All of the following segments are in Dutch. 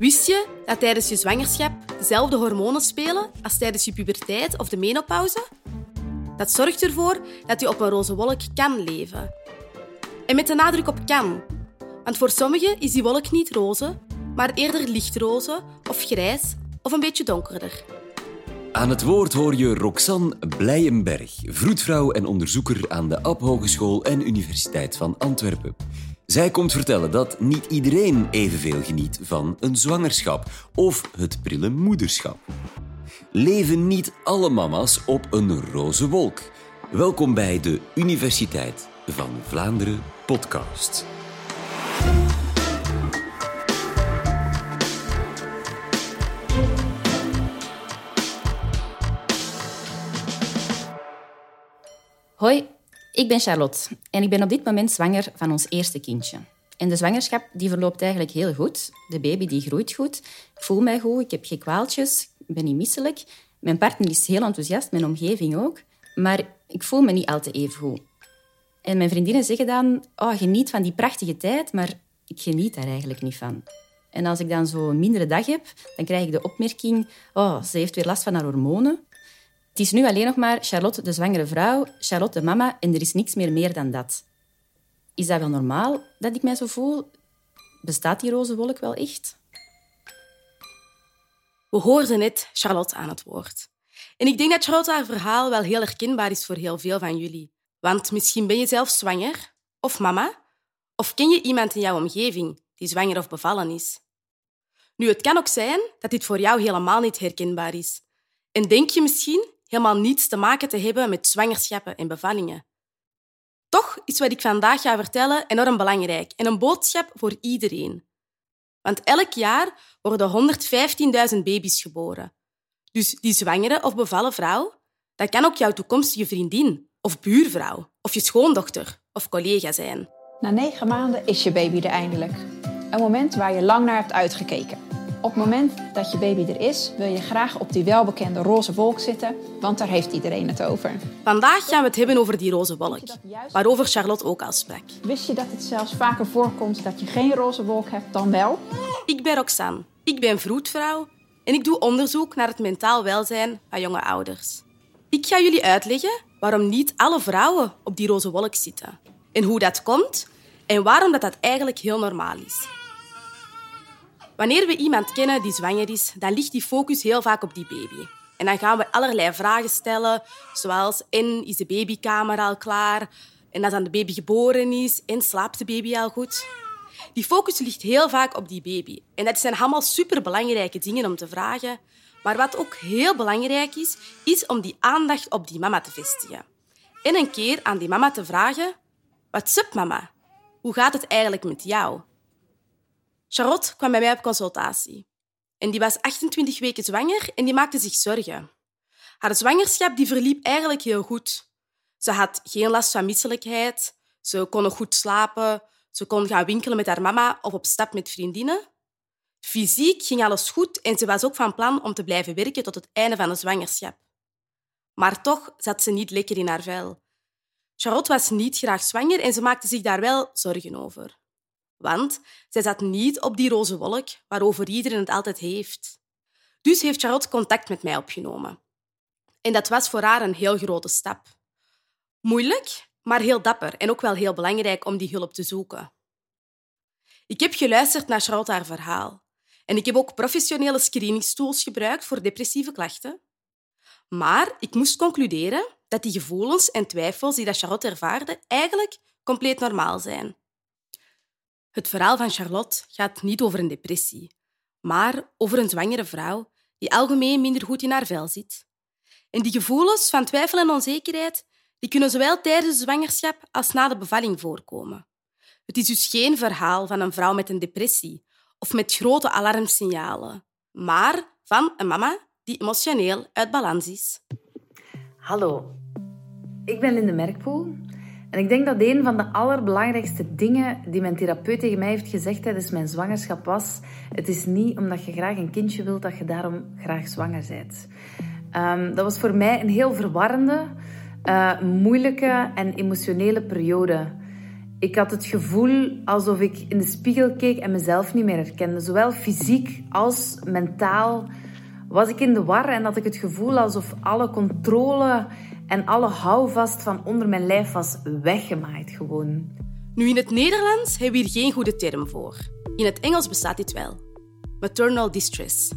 Wist je dat tijdens je zwangerschap dezelfde hormonen spelen als tijdens je puberteit of de menopauze? Dat zorgt ervoor dat je op een roze wolk kan leven. En met de nadruk op kan. Want voor sommigen is die wolk niet roze, maar eerder lichtroze of grijs of een beetje donkerder. Aan het woord hoor je Roxanne Blijenberg, vroedvrouw en onderzoeker aan de Ab Hogeschool en Universiteit van Antwerpen. Zij komt vertellen dat niet iedereen evenveel geniet van een zwangerschap of het prille moederschap. Leven niet alle mama's op een roze wolk? Welkom bij de Universiteit van Vlaanderen podcast. Hoi, ik ben Charlotte en ik ben op dit moment zwanger van ons eerste kindje. En de zwangerschap die verloopt eigenlijk heel goed. De baby die groeit goed. Ik voel mij goed, ik heb geen kwaaltjes, ik ben niet misselijk. Mijn partner is heel enthousiast, mijn omgeving ook. Maar ik voel me niet al te even goed. En mijn vriendinnen zeggen dan, oh, geniet van die prachtige tijd, maar ik geniet daar eigenlijk niet van. En als ik dan zo een mindere dag heb, dan krijg ik de opmerking, oh, ze heeft weer last van haar hormonen. Het is nu alleen nog maar Charlotte de zwangere vrouw, Charlotte de mama en er is niks meer meer dan dat. Is dat wel normaal dat ik mij zo voel? Bestaat die roze wolk wel echt? We hoorden net Charlotte aan het woord. En ik denk dat Charlotte haar verhaal wel heel herkenbaar is voor heel veel van jullie. Want misschien ben je zelf zwanger, of mama, of ken je iemand in jouw omgeving die zwanger of bevallen is. Nu, het kan ook zijn dat dit voor jou helemaal niet herkenbaar is. En denk je misschien helemaal niets te maken te hebben met zwangerschappen en bevallingen. Toch is wat ik vandaag ga vertellen enorm belangrijk en een boodschap voor iedereen. Want elk jaar worden 115.000 baby's geboren. Dus die zwangere of bevallen vrouw, dat kan ook jouw toekomstige vriendin of buurvrouw of je schoondochter of collega zijn. Na negen maanden is je baby er eindelijk. Een moment waar je lang naar hebt uitgekeken. Op het moment dat je baby er is, wil je graag op die welbekende roze wolk zitten, want daar heeft iedereen het over. Vandaag gaan we het hebben over die roze wolk, waarover Charlotte ook al sprak. Wist je dat het zelfs vaker voorkomt dat je geen roze wolk hebt dan wel? Ik ben Roxanne, ik ben vroedvrouw en ik doe onderzoek naar het mentaal welzijn van jonge ouders. Ik ga jullie uitleggen waarom niet alle vrouwen op die roze wolk zitten en hoe dat komt en waarom dat, dat eigenlijk heel normaal is. Wanneer we iemand kennen die zwanger is, dan ligt die focus heel vaak op die baby. En dan gaan we allerlei vragen stellen, zoals en is de babykamer al klaar? En als dan de baby geboren is, en slaapt de baby al goed? Die focus ligt heel vaak op die baby. En dat zijn allemaal superbelangrijke dingen om te vragen. Maar wat ook heel belangrijk is, is om die aandacht op die mama te vestigen. En een keer aan die mama te vragen, wat up mama? Hoe gaat het eigenlijk met jou? Charlotte kwam bij mij op consultatie. En die was 28 weken zwanger en die maakte zich zorgen. Haar zwangerschap die verliep eigenlijk heel goed. Ze had geen last van misselijkheid, ze kon goed slapen, ze kon gaan winkelen met haar mama of op stap met vriendinnen. Fysiek ging alles goed en ze was ook van plan om te blijven werken tot het einde van de zwangerschap. Maar toch zat ze niet lekker in haar vel. Charlotte was niet graag zwanger en ze maakte zich daar wel zorgen over. Want zij zat niet op die roze wolk waarover iedereen het altijd heeft. Dus heeft Charlotte contact met mij opgenomen. En dat was voor haar een heel grote stap. Moeilijk, maar heel dapper en ook wel heel belangrijk om die hulp te zoeken. Ik heb geluisterd naar Charlotte haar verhaal. En ik heb ook professionele screeningstools gebruikt voor depressieve klachten. Maar ik moest concluderen dat die gevoelens en twijfels die dat Charlotte ervaarde eigenlijk compleet normaal zijn. Het verhaal van Charlotte gaat niet over een depressie, maar over een zwangere vrouw die algemeen minder goed in haar vel zit. En die gevoelens van twijfel en onzekerheid die kunnen zowel tijdens de zwangerschap als na de bevalling voorkomen. Het is dus geen verhaal van een vrouw met een depressie of met grote alarmsignalen, maar van een mama die emotioneel uit balans is. Hallo, ik ben Linde Merkpoel en ik denk dat een van de allerbelangrijkste dingen die mijn therapeut tegen mij heeft gezegd tijdens mijn zwangerschap was: het is niet omdat je graag een kindje wilt dat je daarom graag zwanger bent. Um, dat was voor mij een heel verwarrende, uh, moeilijke en emotionele periode. Ik had het gevoel alsof ik in de spiegel keek en mezelf niet meer herkende. Zowel fysiek als mentaal was ik in de war en had ik het gevoel alsof alle controle en alle houvast van onder mijn lijf was weggemaaid gewoon. Nu, in het Nederlands hebben we hier geen goede term voor. In het Engels bestaat dit wel. Maternal distress.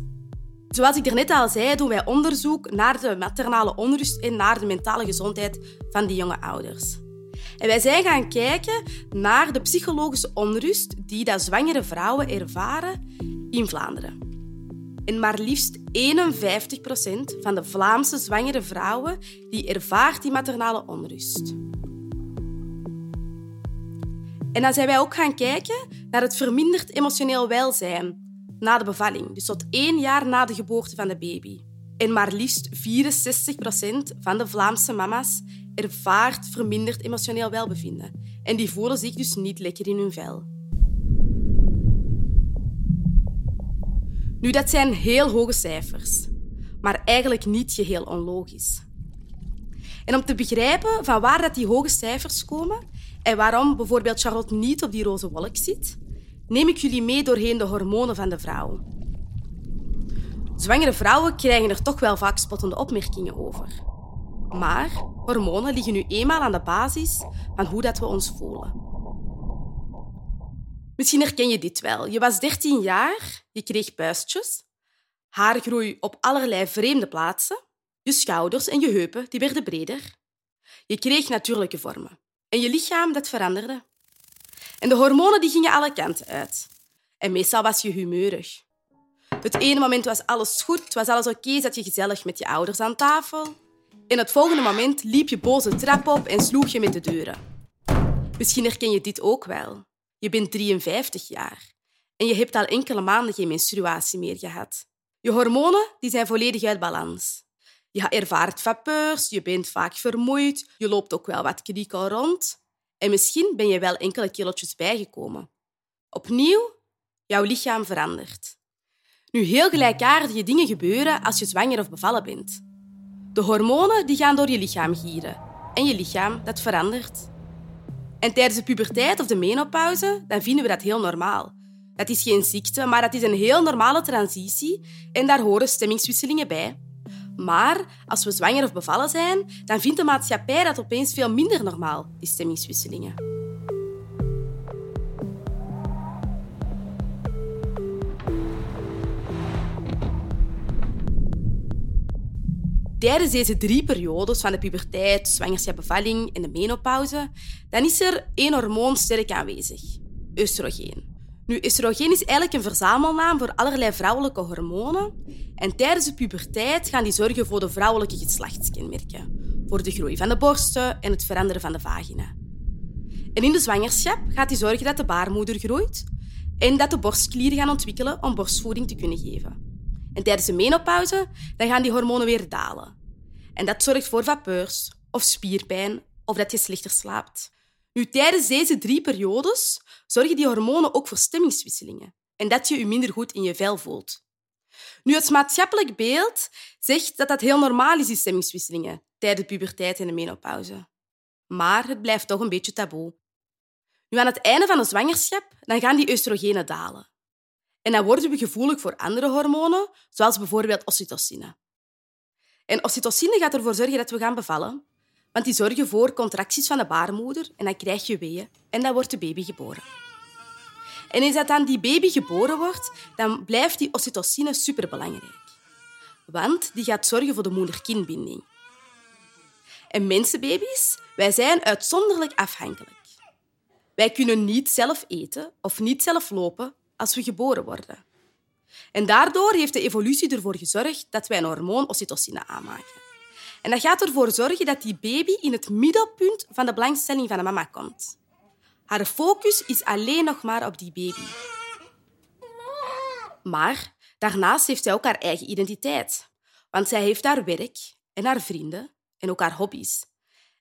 Zoals ik er net al zei, doen wij onderzoek naar de maternale onrust en naar de mentale gezondheid van die jonge ouders. En wij zijn gaan kijken naar de psychologische onrust die dat zwangere vrouwen ervaren in Vlaanderen. En maar liefst 51% van de Vlaamse zwangere vrouwen die ervaart die maternale onrust. En dan zijn wij ook gaan kijken naar het verminderd emotioneel welzijn na de bevalling, dus tot één jaar na de geboorte van de baby. En maar liefst 64% van de Vlaamse mama's ervaart verminderd emotioneel welbevinden. En die voelen zich dus niet lekker in hun vel. Nu, dat zijn heel hoge cijfers, maar eigenlijk niet geheel onlogisch. En om te begrijpen van waar dat die hoge cijfers komen en waarom bijvoorbeeld Charlotte niet op die roze wolk zit, neem ik jullie mee doorheen de hormonen van de vrouw. Zwangere vrouwen krijgen er toch wel vaak spottende opmerkingen over. Maar hormonen liggen nu eenmaal aan de basis van hoe dat we ons voelen. Misschien herken je dit wel. Je was 13 jaar, je kreeg puistjes, haargroei op allerlei vreemde plaatsen, je schouders en je heupen die werden breder. Je kreeg natuurlijke vormen en je lichaam dat veranderde. En de hormonen die gingen alle kanten uit. En meestal was je humeurig. Het ene moment was alles goed, was alles oké, zat je gezellig met je ouders aan tafel. In het volgende moment liep je boze trap op en sloeg je met de deuren. Misschien herken je dit ook wel. Je bent 53 jaar en je hebt al enkele maanden geen menstruatie meer gehad. Je hormonen die zijn volledig uit balans. Je ervaart vapeurs, je bent vaak vermoeid, je loopt ook wel wat kriekel rond. En misschien ben je wel enkele kilootjes bijgekomen. Opnieuw, jouw lichaam verandert. Nu, heel gelijkaardige dingen gebeuren als je zwanger of bevallen bent. De hormonen die gaan door je lichaam gieren. En je lichaam, dat verandert. En tijdens de puberteit of de menopauze, dan vinden we dat heel normaal. Dat is geen ziekte, maar dat is een heel normale transitie en daar horen stemmingswisselingen bij. Maar als we zwanger of bevallen zijn, dan vindt de maatschappij dat opeens veel minder normaal, die stemmingswisselingen. Tijdens deze drie periodes van de puberteit, zwangerschap, bevalling en de menopauze, dan is er één hormoon sterk aanwezig: oestrogeen. Nu, oestrogeen is eigenlijk een verzamelnaam voor allerlei vrouwelijke hormonen. En tijdens de puberteit gaan die zorgen voor de vrouwelijke geslachtskenmerken. Voor de groei van de borsten en het veranderen van de vagina. En in de zwangerschap gaat die zorgen dat de baarmoeder groeit en dat de borstklieren gaan ontwikkelen om borstvoeding te kunnen geven. En tijdens de menopauze dan gaan die hormonen weer dalen. En dat zorgt voor vapeurs of spierpijn of dat je slechter slaapt. Nu, tijdens deze drie periodes zorgen die hormonen ook voor stemmingswisselingen en dat je je minder goed in je vel voelt. Nu, het maatschappelijk beeld zegt dat dat heel normaal is, die stemmingswisselingen, tijdens de puberteit en de menopauze. Maar het blijft toch een beetje taboe. Nu, aan het einde van de zwangerschap dan gaan die oestrogenen dalen. En dan worden we gevoelig voor andere hormonen, zoals bijvoorbeeld oxytocine. En oxytocine gaat ervoor zorgen dat we gaan bevallen, want die zorgen voor contracties van de baarmoeder en dan krijg je weeën en dan wordt de baby geboren. En eens dat dan die baby geboren wordt, dan blijft die oxytocine superbelangrijk. Want die gaat zorgen voor de moeder-kindbinding. En mensenbaby's, wij zijn uitzonderlijk afhankelijk. Wij kunnen niet zelf eten of niet zelf lopen als we geboren worden. En daardoor heeft de evolutie ervoor gezorgd dat wij een hormoon oxytocine aanmaken. En dat gaat ervoor zorgen dat die baby in het middelpunt van de belangstelling van de mama komt. Haar focus is alleen nog maar op die baby. Maar daarnaast heeft zij ook haar eigen identiteit. Want zij heeft haar werk en haar vrienden en ook haar hobby's.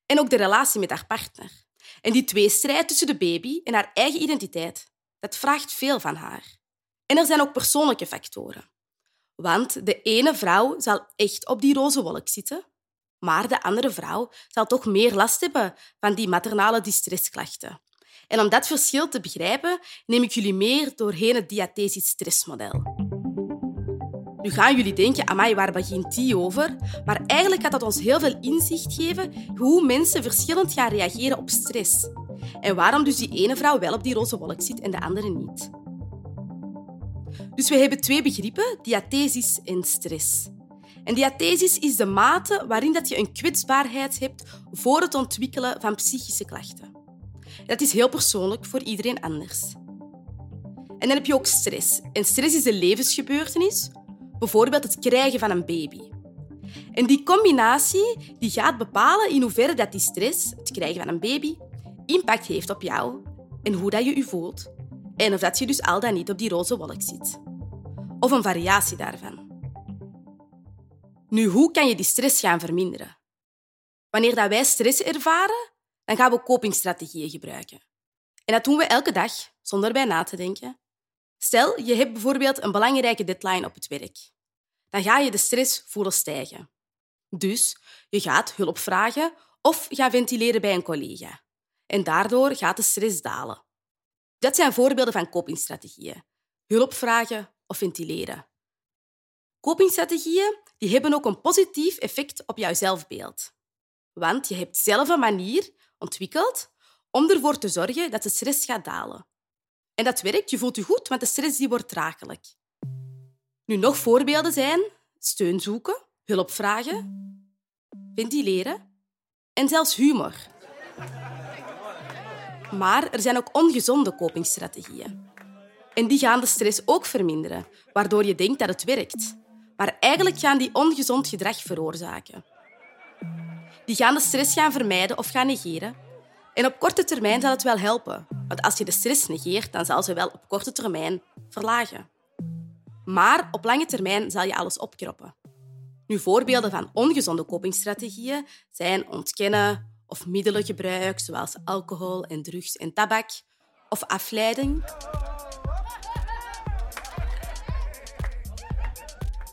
En ook de relatie met haar partner. En die tweestrijd tussen de baby en haar eigen identiteit, dat vraagt veel van haar. En er zijn ook persoonlijke factoren. Want de ene vrouw zal echt op die roze wolk zitten, maar de andere vrouw zal toch meer last hebben van die maternale distressklachten. En om dat verschil te begrijpen, neem ik jullie meer doorheen het diathesisch stressmodel. Nu gaan jullie denken, amai, waar begint die over? Maar eigenlijk gaat dat ons heel veel inzicht geven hoe mensen verschillend gaan reageren op stress. En waarom dus die ene vrouw wel op die roze wolk zit en de andere niet. Dus we hebben twee begrippen, diathesis en stress. En diathesis is de mate waarin dat je een kwetsbaarheid hebt voor het ontwikkelen van psychische klachten. Dat is heel persoonlijk voor iedereen anders. En dan heb je ook stress. En stress is een levensgebeurtenis, bijvoorbeeld het krijgen van een baby. En die combinatie die gaat bepalen in hoeverre dat die stress, het krijgen van een baby, impact heeft op jou en hoe dat je je voelt. En of dat je dus al dan niet op die roze wolk zit. Of een variatie daarvan. Nu, hoe kan je die stress gaan verminderen? Wanneer dat wij stress ervaren, dan gaan we copingstrategieën gebruiken. En dat doen we elke dag, zonder bij na te denken. Stel, je hebt bijvoorbeeld een belangrijke deadline op het werk. Dan ga je de stress voelen stijgen. Dus je gaat hulp vragen of ga ventileren bij een collega. En daardoor gaat de stress dalen. Dat zijn voorbeelden van copingstrategieën. Hulp vragen of ventileren. Copingstrategieën die hebben ook een positief effect op jouw zelfbeeld. Want je hebt zelf een manier ontwikkeld om ervoor te zorgen dat de stress gaat dalen. En dat werkt, je voelt je goed, want de stress die wordt draaglijk. Nu, nog voorbeelden zijn steun zoeken, hulp vragen, ventileren en zelfs humor. Maar er zijn ook ongezonde copingstrategieën. En die gaan de stress ook verminderen, waardoor je denkt dat het werkt. Maar eigenlijk gaan die ongezond gedrag veroorzaken. Die gaan de stress gaan vermijden of gaan negeren. En op korte termijn zal het wel helpen, want als je de stress negeert, dan zal ze wel op korte termijn verlagen. Maar op lange termijn zal je alles opkroppen. Nu, voorbeelden van ongezonde copingstrategieën zijn ontkennen of middelengebruik, zoals alcohol en drugs en tabak, of afleiding.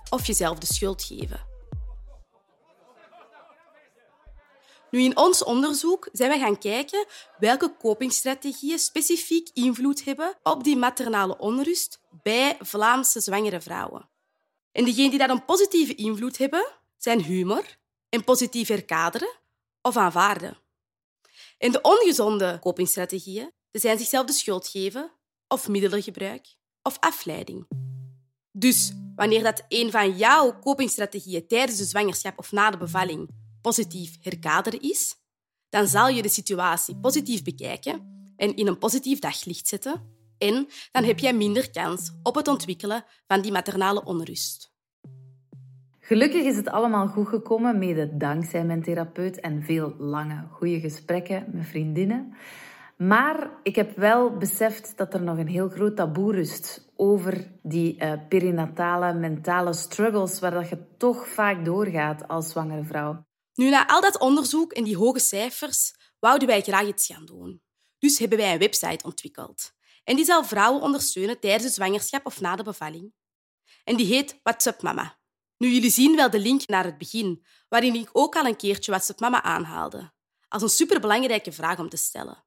Of jezelf de schuld geven. Nu, in ons onderzoek zijn we gaan kijken welke copingstrategieën specifiek invloed hebben op die maternale onrust bij Vlaamse zwangere vrouwen. En diegenen die daar een positieve invloed hebben, zijn humor en positief herkaderen of aanvaarden. En de ongezonde copingstrategieën zijn zichzelf de schuld geven of middelengebruik of afleiding. Dus wanneer dat een van jouw copingstrategieën tijdens de zwangerschap of na de bevalling positief herkaderen is, dan zal je de situatie positief bekijken en in een positief daglicht zetten. En dan heb jij minder kans op het ontwikkelen van die maternale onrust. Gelukkig is het allemaal goed gekomen, mede dankzij mijn therapeut en veel lange, goede gesprekken met vriendinnen. Maar ik heb wel beseft dat er nog een heel groot taboe rust over die uh, perinatale mentale struggles waar dat je toch vaak doorgaat als zwangere vrouw. Nu, na al dat onderzoek en die hoge cijfers, wouden wij graag iets gaan doen. Dus hebben wij een website ontwikkeld. En die zal vrouwen ondersteunen tijdens de zwangerschap of na de bevalling. En die heet WhatsApp Mama. Nu, jullie zien wel de link naar het begin, waarin ik ook al een keertje WhatsApp Mama aanhaalde. Als een superbelangrijke vraag om te stellen.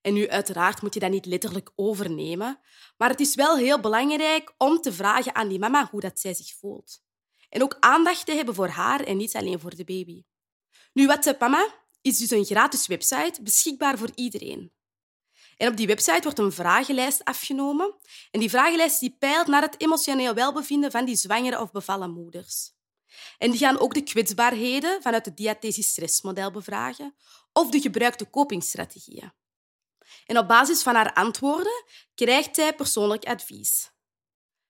En nu, uiteraard moet je dat niet letterlijk overnemen, maar het is wel heel belangrijk om te vragen aan die mama hoe dat zij zich voelt. En ook aandacht te hebben voor haar en niet alleen voor de baby. Nu, WhatsApp Mama is dus een gratis website beschikbaar voor iedereen. En op die website wordt een vragenlijst afgenomen. En die vragenlijst die peilt naar het emotioneel welbevinden van die zwangere of bevallen moeders. En die gaan ook de kwetsbaarheden vanuit het diathesisch stressmodel bevragen of de gebruikte copingstrategieën. En op basis van haar antwoorden krijgt zij persoonlijk advies.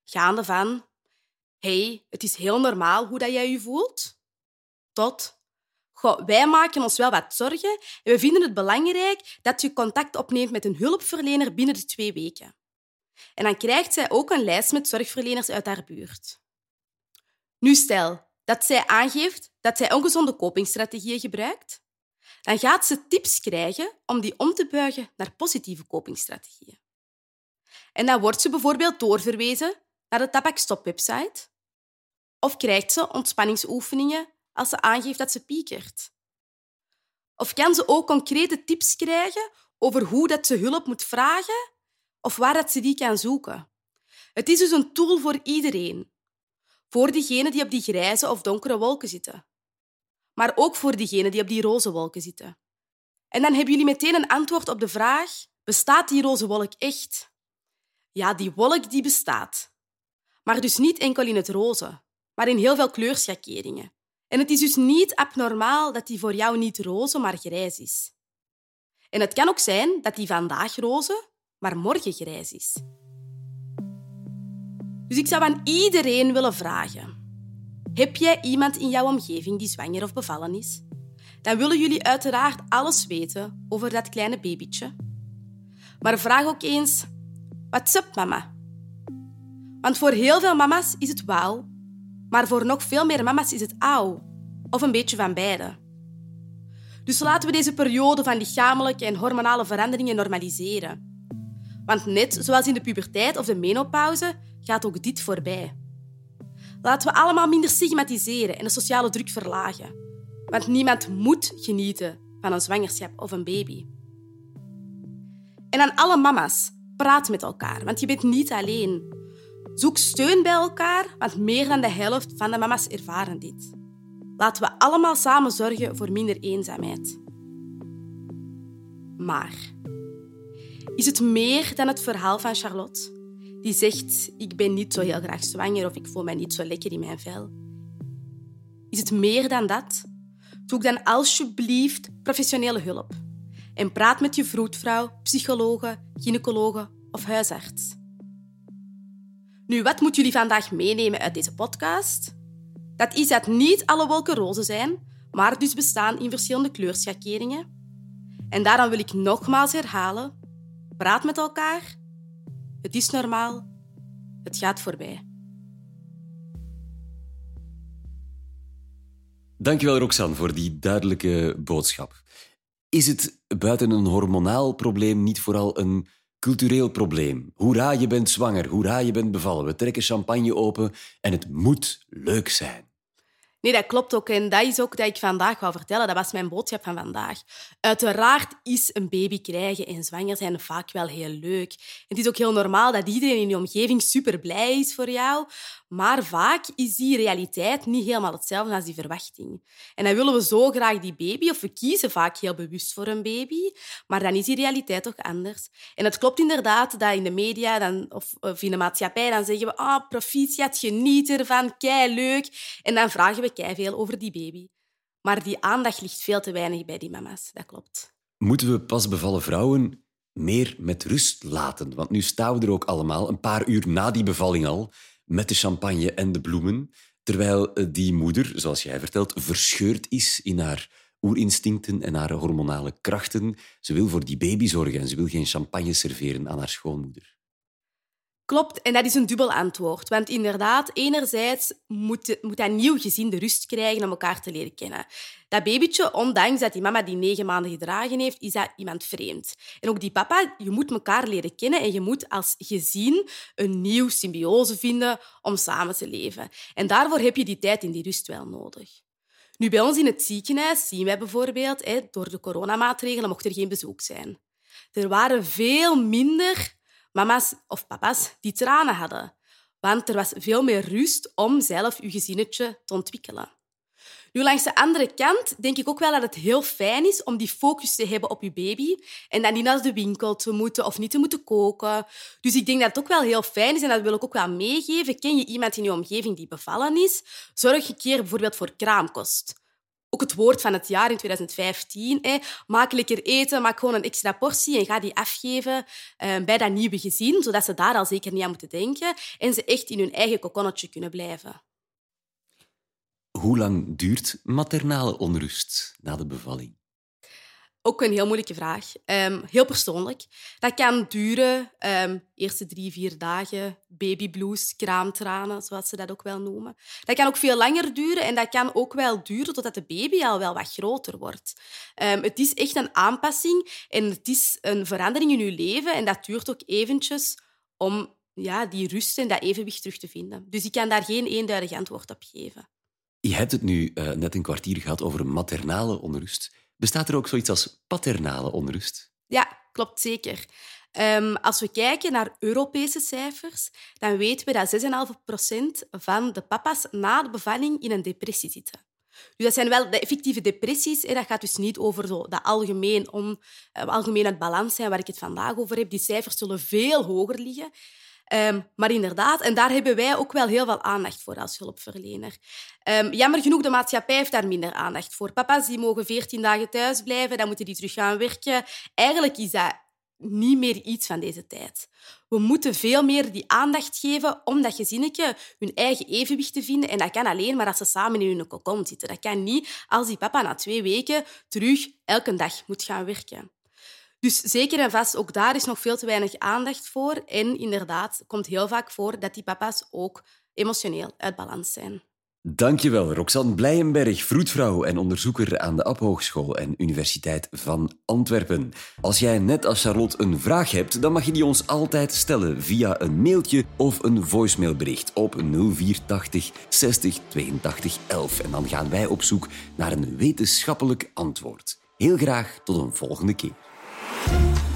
Gaande van hey, het is heel normaal hoe dat jij je voelt, tot wij maken ons wel wat zorgen en we vinden het belangrijk dat je contact opneemt met een hulpverlener binnen de twee weken. En dan krijgt zij ook een lijst met zorgverleners uit haar buurt. Nu stel dat zij aangeeft dat zij ongezonde copingstrategieën gebruikt, dan gaat ze tips krijgen om die om te buigen naar positieve copingstrategieën. En dan wordt ze bijvoorbeeld doorverwezen naar de tabakstop-website of krijgt ze ontspanningsoefeningen als ze aangeeft dat ze piekert. Of kan ze ook concrete tips krijgen over hoe dat ze hulp moet vragen of waar dat ze die kan zoeken. Het is dus een tool voor iedereen. Voor diegenen die op die grijze of donkere wolken zitten. Maar ook voor diegenen die op die roze wolken zitten. En dan hebben jullie meteen een antwoord op de vraag: bestaat die roze wolk echt? Ja, die wolk die bestaat. Maar dus niet enkel in het roze, maar in heel veel kleurschakeringen. En het is dus niet abnormaal dat die voor jou niet roze, maar grijs is. En het kan ook zijn dat die vandaag roze, maar morgen grijs is. Dus ik zou aan iedereen willen vragen: heb jij iemand in jouw omgeving die zwanger of bevallen is? Dan willen jullie uiteraard alles weten over dat kleine babytje. Maar vraag ook eens: What's up, mama? Want voor heel veel mama's is het wauw, maar voor nog veel meer mama's is het auw, of een beetje van beide. Dus laten we deze periode van lichamelijke en hormonale veranderingen normaliseren. Want net zoals in de puberteit of de menopauze gaat ook dit voorbij. Laten we allemaal minder stigmatiseren en de sociale druk verlagen. Want niemand moet genieten van een zwangerschap of een baby. En aan alle mama's, praat met elkaar, want je bent niet alleen. Zoek steun bij elkaar, want meer dan de helft van de mama's ervaren dit. Laten we allemaal samen zorgen voor minder eenzaamheid. Maar is het meer dan het verhaal van Charlotte? Die zegt: Ik ben niet zo heel graag zwanger of ik voel mij niet zo lekker in mijn vel. Is het meer dan dat? Zoek dan alsjeblieft professionele hulp. En praat met je vroedvrouw, psychologe, gynaecologe of huisarts. Nu, wat moeten jullie vandaag meenemen uit deze podcast? Dat is dat niet alle wolken roze zijn, maar dus bestaan in verschillende kleurschakeringen. En daarom wil ik nogmaals herhalen: praat met elkaar. Het is normaal. Het gaat voorbij. Dankjewel, Roxanne, voor die duidelijke boodschap. Is het buiten een hormonaal probleem niet vooral een cultureel probleem? Hoera, je bent zwanger. Hoera, je bent bevallen. We trekken champagne open en het moet leuk zijn. Nee, dat klopt ook. En dat is ook dat ik vandaag wou vertellen. Dat was mijn boodschap van vandaag. Uiteraard is een baby krijgen en zwanger zijn vaak wel heel leuk. Het is ook heel normaal dat iedereen in je omgeving super blij is voor jou. Maar vaak is die realiteit niet helemaal hetzelfde als die verwachting. En dan willen we zo graag die baby, of we kiezen vaak heel bewust voor een baby, maar dan is die realiteit toch anders. En het klopt inderdaad dat in de media dan, of, in de maatschappij dan zeggen we ah, proficiat, geniet ervan, kei leuk. En dan vragen we kei veel over die baby. Maar die aandacht ligt veel te weinig bij die mama's, dat klopt. Moeten we pas bevallen vrouwen meer met rust laten? Want nu staan we er ook allemaal, een paar uur na die bevalling al, met de champagne en de bloemen, terwijl eh, die moeder, zoals jij vertelt, verscheurd is in haar oerinstincten en haar hormonale krachten. Ze wil voor die baby zorgen en ze wil geen champagne serveren aan haar schoonmoeder. Klopt, en dat is een dubbel antwoord. Want inderdaad, enerzijds moet, moet dat nieuw gezin de rust krijgen om elkaar te leren kennen. Dat babytje, ondanks dat die mama die negen maanden gedragen heeft, is dat iemand vreemd. En ook die papa, je moet elkaar leren kennen en je moet als gezin een nieuw symbiose vinden om samen te leven. En daarvoor heb je die tijd en die rust wel nodig. Nu, bij ons in het ziekenhuis zien wij bijvoorbeeld, door de coronamaatregelen mocht er geen bezoek zijn. Er waren veel minder mama's of papa's die tranen hadden. Want er was veel meer rust om zelf je gezinnetje te ontwikkelen. Nu, langs de andere kant denk ik ook wel dat het heel fijn is om die focus te hebben op je baby en dan niet naar de winkel te moeten of niet te moeten koken. Dus ik denk dat het ook wel heel fijn is en dat wil ik ook wel meegeven. Ken je iemand in je omgeving die bevallen is? Zorg een keer bijvoorbeeld voor kraamkost ook het woord van het jaar in 2015. Hè. Eten, maak gewoon een extra portie en ga die afgeven eh, bij dat nieuwe gezin, zodat ze daar al zeker niet aan moeten denken en ze echt in hun eigen kokonnetje kunnen blijven. Hoe lang duurt maternale onrust na de bevalling? Ook een heel moeilijke vraag. Um, heel persoonlijk. Dat kan duren, um, eerste drie, vier dagen, babyblues, kraamtranen, zoals ze dat ook wel noemen. Dat kan ook veel langer duren en dat kan ook wel duren totdat de baby al wel wat groter wordt. Um, het is echt een aanpassing en het is een verandering in je leven en dat duurt ook eventjes om ja, die rust en dat evenwicht terug te vinden. Dus ik kan daar geen eenduidig antwoord op geven. Je hebt het nu uh, net een kwartier gehad over maternale onrust. Bestaat er ook zoiets als paternale onrust? Ja, klopt zeker. Um, als we kijken naar Europese cijfers, dan weten we dat 6,5% van de papa's na de bevalling in een depressie zitten. Dus dat zijn wel de effectieve depressies. Hè. Dat gaat dus niet over zo dat algemeen, on, uh, algemeen het balans zijn waar ik het vandaag over heb. Die cijfers zullen veel hoger liggen. Um, maar inderdaad, en daar hebben wij ook wel heel veel aandacht voor als hulpverlener. Um, jammer genoeg, de maatschappij heeft daar minder aandacht voor. Papa's die mogen 14 dagen thuis blijven, dan moeten die terug gaan werken. Eigenlijk is dat niet meer iets van deze tijd. We moeten veel meer die aandacht geven om dat gezinnetje hun eigen evenwicht te vinden. En dat kan alleen maar als ze samen in hun kokon zitten. Dat kan niet als die papa na twee weken terug elke dag moet gaan werken. Dus zeker en vast, ook daar is nog veel te weinig aandacht voor. En inderdaad, komt heel vaak voor dat die papa's ook emotioneel uit balans zijn. Dankjewel, Roxanne Blijenberg, vroedvrouw en onderzoeker aan de App Hogeschool en Universiteit van Antwerpen. Als jij net als Charlotte een vraag hebt, dan mag je die ons altijd stellen via een mailtje of een voicemailbericht op 0480 60 82 11. En dan gaan wij op zoek naar een wetenschappelijk antwoord. Heel graag tot een volgende keer. Thank you.